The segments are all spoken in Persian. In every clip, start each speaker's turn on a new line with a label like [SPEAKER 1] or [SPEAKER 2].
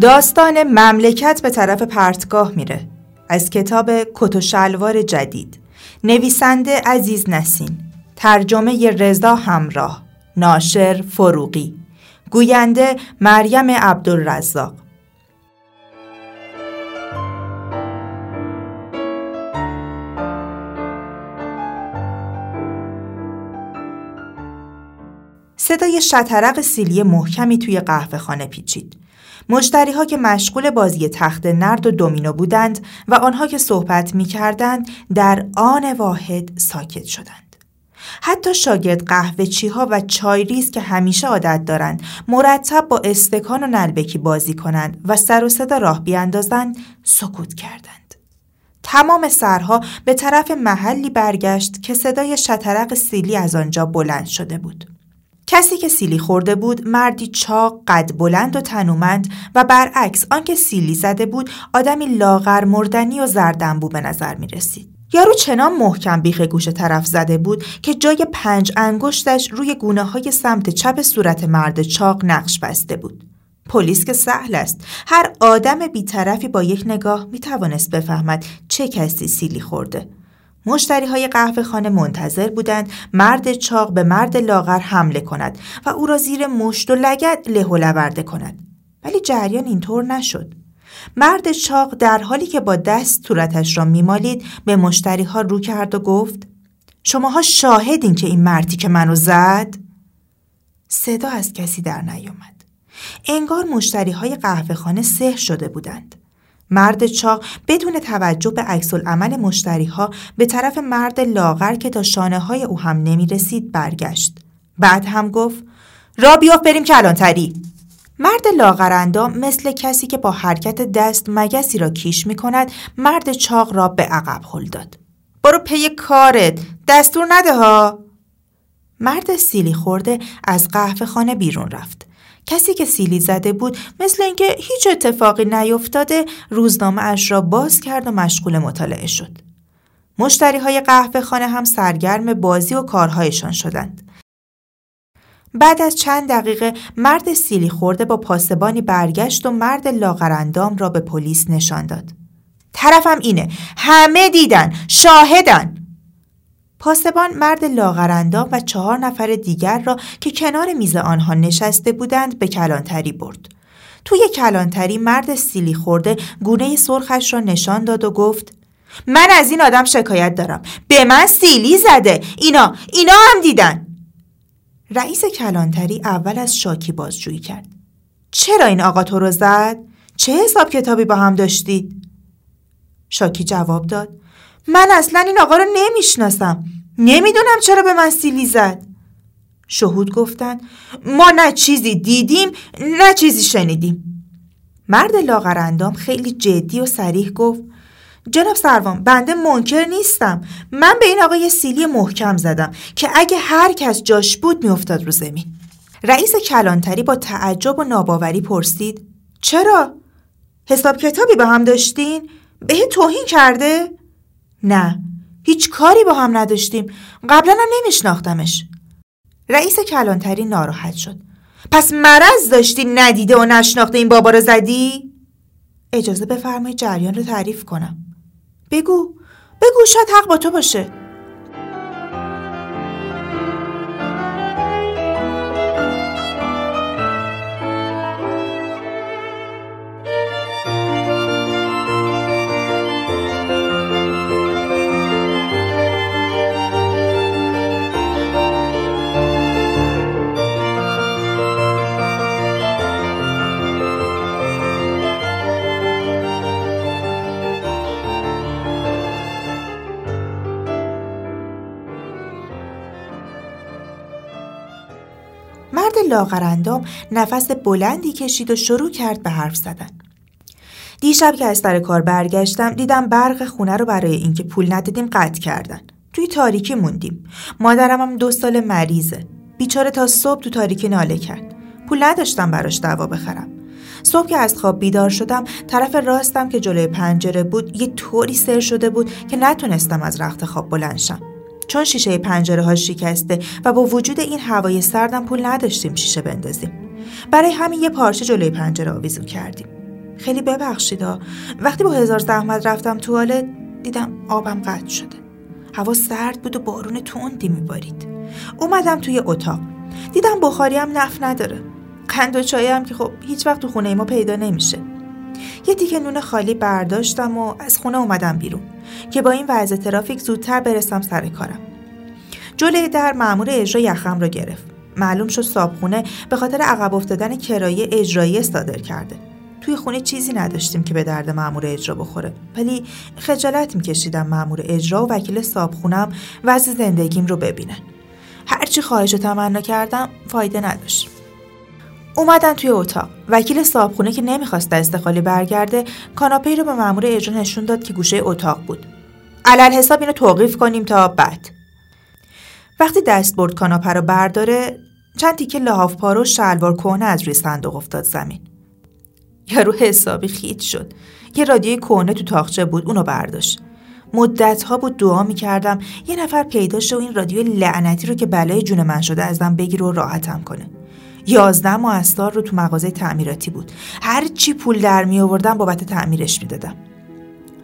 [SPEAKER 1] داستان مملکت به طرف پرتگاه میره. از کتاب کت و شلوار جدید. نویسنده عزیز نسین ترجمه رضا همراه. ناشر فروغی. گوینده مریم عبدالرزاق. صدای شطرق سیلی محکمی توی قهوه خانه پیچید. مشتری ها که مشغول بازی تخت نرد و دومینو بودند و آنها که صحبت می کردند در آن واحد ساکت شدند. حتی شاگرد قهوه ها و چای ریز که همیشه عادت دارند مرتب با استکان و نلبکی بازی کنند و سر و صدا راه بیاندازند سکوت کردند. تمام سرها به طرف محلی برگشت که صدای شطرق سیلی از آنجا بلند شده بود. کسی که سیلی خورده بود مردی چاق قد بلند و تنومند و برعکس آنکه سیلی زده بود آدمی لاغر مردنی و زردنبو به نظر می رسید. یارو چنان محکم بیخ گوش طرف زده بود که جای پنج انگشتش روی گونه های سمت چپ صورت مرد چاق نقش بسته بود. پلیس که سهل است. هر آدم بیطرفی با یک نگاه می توانست بفهمد چه کسی سیلی خورده. مشتری های قهوه خانه منتظر بودند مرد چاق به مرد لاغر حمله کند و او را زیر مشت و لگت له لورده کند. ولی جریان اینطور نشد. مرد چاق در حالی که با دست صورتش را میمالید به مشتری ها رو کرد و گفت شماها شاهدین که این مردی که منو زد؟ صدا از کسی در نیامد. انگار مشتری های قهوه خانه سه شده بودند. مرد چاق بدون توجه به عکس عمل مشتری ها به طرف مرد لاغر که تا شانه های او هم نمی رسید برگشت. بعد هم گفت را بیاف بریم کلانتری. مرد لاغرندام مثل کسی که با حرکت دست مگسی را کیش می کند مرد چاق را به عقب هل داد. برو پی کارت دستور نده ها. مرد سیلی خورده از قهوه خانه بیرون رفت. کسی که سیلی زده بود مثل اینکه هیچ اتفاقی نیفتاده روزنامه اش را باز کرد و مشغول مطالعه شد. مشتری های قهوه خانه هم سرگرم بازی و کارهایشان شدند. بعد از چند دقیقه مرد سیلی خورده با پاسبانی برگشت و مرد لاغرندام را به پلیس نشان داد. طرفم اینه. همه دیدن. شاهدن. پاسبان مرد لاغرندام و چهار نفر دیگر را که کنار میز آنها نشسته بودند به کلانتری برد. توی کلانتری مرد سیلی خورده گونه سرخش را نشان داد و گفت من از این آدم شکایت دارم. به من سیلی زده. اینا اینا هم دیدن. رئیس کلانتری اول از شاکی بازجویی کرد. چرا این آقا تو رو زد؟ چه حساب کتابی با هم داشتید؟ شاکی جواب داد من اصلا این آقا رو نمی‌شناسم نمی‌دونم چرا به من سیلی زد شهود گفتن ما نه چیزی دیدیم نه چیزی شنیدیم مرد لاغرندام خیلی جدی و سریح گفت جناب سروان بنده منکر نیستم من به این آقا یه سیلی محکم زدم که اگه هر کس جاش بود میافتاد رو زمین رئیس کلانتری با تعجب و ناباوری پرسید چرا؟ حساب کتابی با هم داشتین؟ به توهین کرده؟ نه هیچ کاری با هم نداشتیم. قبلا هم نمیشناختمش. رئیس کلانتری ناراحت شد. پس مرض داشتی ندیده و نشناخته این بابا رو زدی؟ اجازه بفرمایید جریان رو تعریف کنم. بگو بگو شاید حق با تو باشه. لاغرندام نفس بلندی کشید و شروع کرد به حرف زدن. دیشب که از سر کار برگشتم دیدم برق خونه رو برای اینکه پول ندادیم قطع کردن. توی تاریکی موندیم. مادرم هم دو سال مریضه. بیچاره تا صبح تو تاریکی ناله کرد. پول نداشتم براش دوا بخرم. صبح که از خواب بیدار شدم طرف راستم که جلوی پنجره بود یه طوری سر شده بود که نتونستم از رخت خواب بلنشم. چون شیشه پنجره ها شکسته و با وجود این هوای سردم پول نداشتیم شیشه بندازیم. برای همین یه پارچه جلوی پنجره آویزون کردیم. خیلی ببخشیدا وقتی با هزار زحمت رفتم توالت دیدم آبم قطع شده. هوا سرد بود و بارون تندی میبارید. اومدم توی اتاق. دیدم بخاری هم نف نداره. قند و چای هم که خب هیچ وقت تو خونه ما پیدا نمیشه. یه دیگه نون خالی برداشتم و از خونه اومدم بیرون که با این وضع ترافیک زودتر برسم سر کارم. جلوی در مأمور اجرا یخم رو گرفت. معلوم شد صابخونه به خاطر عقب افتادن کرایه اجرایی صادر کرده. توی خونه چیزی نداشتیم که به درد مأمور اجرا بخوره. ولی خجالت میکشیدم مأمور اجرا و وکیل صابخونم وضع زندگیم رو ببینن هرچی خواهش و تمنا کردم فایده نداشت. اومدن توی اتاق. وکیل صابخونه که نمی‌خواست دست خالی برگرده کاناپه رو به مأمور اجرا نشون داد که گوشه اتاق بود. علل حساب اینو توقیف کنیم تا بعد. وقتی دست برد کاناپه رو برداره چند تیکه لحاف پارو شلوار کهنه از روی صندوق افتاد زمین. یارو حسابی خیت شد. یه رادیوی کهنه تو تاخچه بود اونو برداشت. مدت ها بود دعا می‌کردم یه نفر پیدا شه و این رادیو لعنتی رو که بلای جون من شده ازم بگیر و راحتم کنه. یازده ماه رو تو مغازه تعمیراتی بود. هر چی پول در می آوردم بابت تعمیرش می‌دادم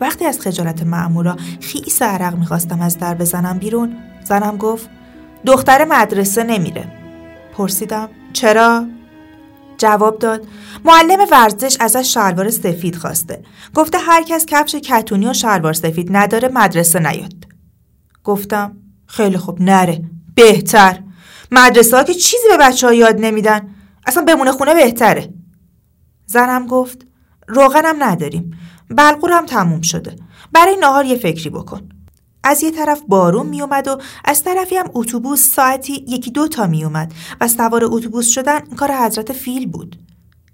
[SPEAKER 1] وقتی از خجالت معمورا خیس عرق می‌خواستم از در بزنم بیرون زنم گفت دختر مدرسه نمیره. پرسیدم چرا؟ جواب داد معلم ورزش ازش شلوار سفید خواسته. گفته هر کس کفش کتونی و شلوار سفید نداره مدرسه نیاد. گفتم خیلی خوب نره بهتر. مدرسه ها که چیزی به بچه ها یاد نمیدن. اصلا بمونه خونه بهتره. زنم گفت روغنم نداریم. بلغور هم تموم شده. برای نهار یه فکری بکن. از یه طرف بارون میومد و از طرفی هم اتوبوس ساعتی یکی دو تا میومد. و سوار اتوبوس شدن کار حضرت فیل بود.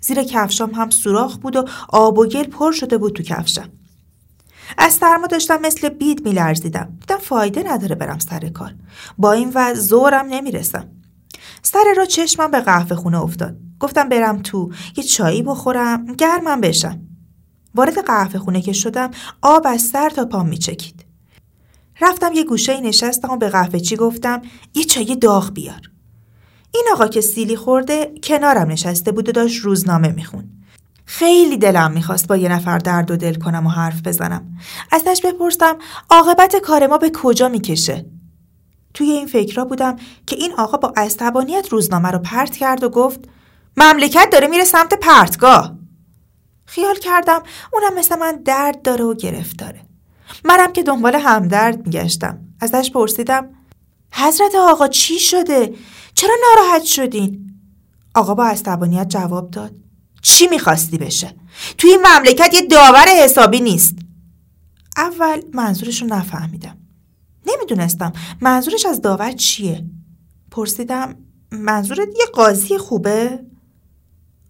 [SPEAKER 1] زیر کفشام هم سوراخ بود و آب و گل پر شده بود تو کفشم. از سرما داشتم مثل بید میلرزیدم. دیدم فایده نداره برم سر کار. با این وضع زورم نمی‌رسم سر را چشمم به قهوه خونه افتاد. گفتم برم تو یه چایی بخورم گرمم بشم وارد قهوه خونه که شدم آب از سر تا پام میچکید. رفتم یه گوشه نشستم و به قهوه چی گفتم؟ یه چای داغ بیار. این آقا که سیلی خورده کنارم نشسته بود و داشت روزنامه میخون خیلی دلم می‌خواست با یه نفر درد و دل کنم و حرف بزنم. ازش بپرسم عاقبت کار ما به کجا می‌کشه؟ توی این فکرها بودم که این آقا با عصبانیت روزنامه رو پرت کرد و گفت مملکت داره میره سمت پرتگاه. خیال کردم اونم مثل من درد داره و گرفتاره منم که دنبال همدرد میگشتم. ازش پرسیدم حضرت آقا چی شده؟ چرا ناراحت شدین؟ آقا با عصبانیت جواب داد چی می‌خواستی بشه؟ توی این مملکت یه داور حسابی نیست. اول منظورش رو نفهمیدم. نمی‌دونستم منظورش از داور چیه. پرسیدم منظورت یه قاضی خوبه؟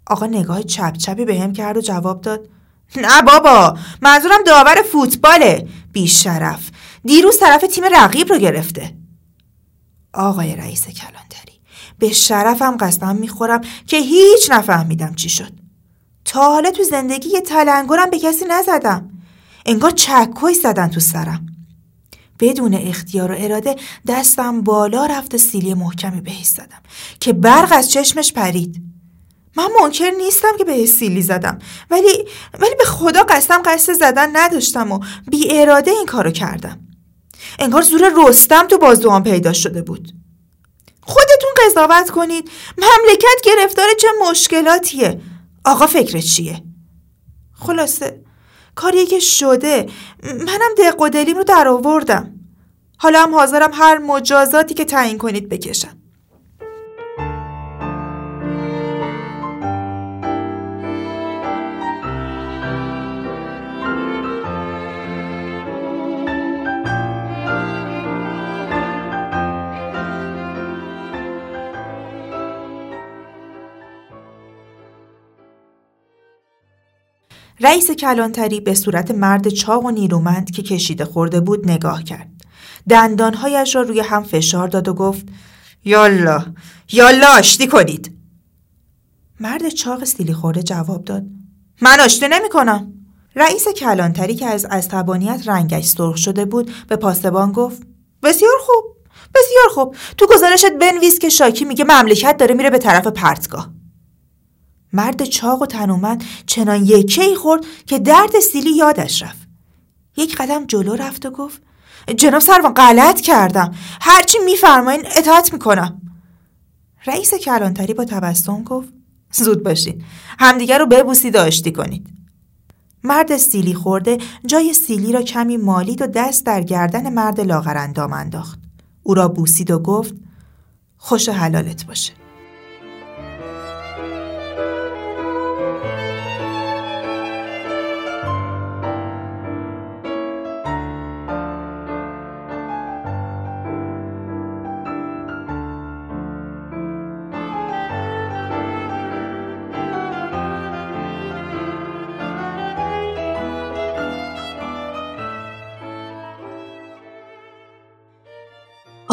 [SPEAKER 1] آقا نگاه چپ چپی به هم کرد و جواب داد نه بابا منظورم داور فوتباله. بیشرف. دیروز طرف تیم رقیب رو گرفته. آقای رئیس کلانتری به شرفم قسم می‌خورم که هیچ نفهمیدم چی شد. تا حالا تو زندگی یه تلنگرم به کسی نزدم. انگار چکوی زدن تو سرم. بدون اختیار و اراده دستم بالا رفت سیلی محکمی بهش زدم که برق از چشمش پرید. من منکر نیستم که به سیلی زدم ولی ولی به خدا قسم قصد زدن نداشتم و بی اراده این کارو کردم. انگار زور رستم تو بازوام پیدا شده بود. خودتون قضاوت کنید. مملکت گرفتار چه مشکلاتیه؟ آقا فکر چیه؟ خلاصه کاریه که شده. منم دق و دلیم رو در آوردم. حالا هم حاضرم هر مجازاتی که تعیین کنید بکشم. رئیس کلانتری به صورت مرد چاق و نیرومند که کشیده خورده بود نگاه کرد. دندانهایش را روی هم فشار داد و گفت یالا یالا آشتی کنید. مرد چاق سیلی خورده جواب داد من آشتی نمی کنم. رئیس کلانتری که از عصبانیت رنگش سرخ شده بود به پاسبان گفت بسیار خوب بسیار خوب تو گزارشت بنویس که شاکی میگه مملکت داره میره به طرف پرتگاه مرد چاق و تنومند چنان یکه ای خورد که درد سیلی یادش رفت. یک قدم جلو رفت و گفت جناب سروان غلط کردم. هرچی میفرمایین اطاعت می‌کنم. رئیس کلانتری با تبسم گفت زود باشین. همدیگر رو ببوسید داشتی کنید. مرد سیلی خورده جای سیلی را کمی مالید و دست در گردن مرد لاغرندام انداخت. او را بوسید و گفت خوش حلالت باشه.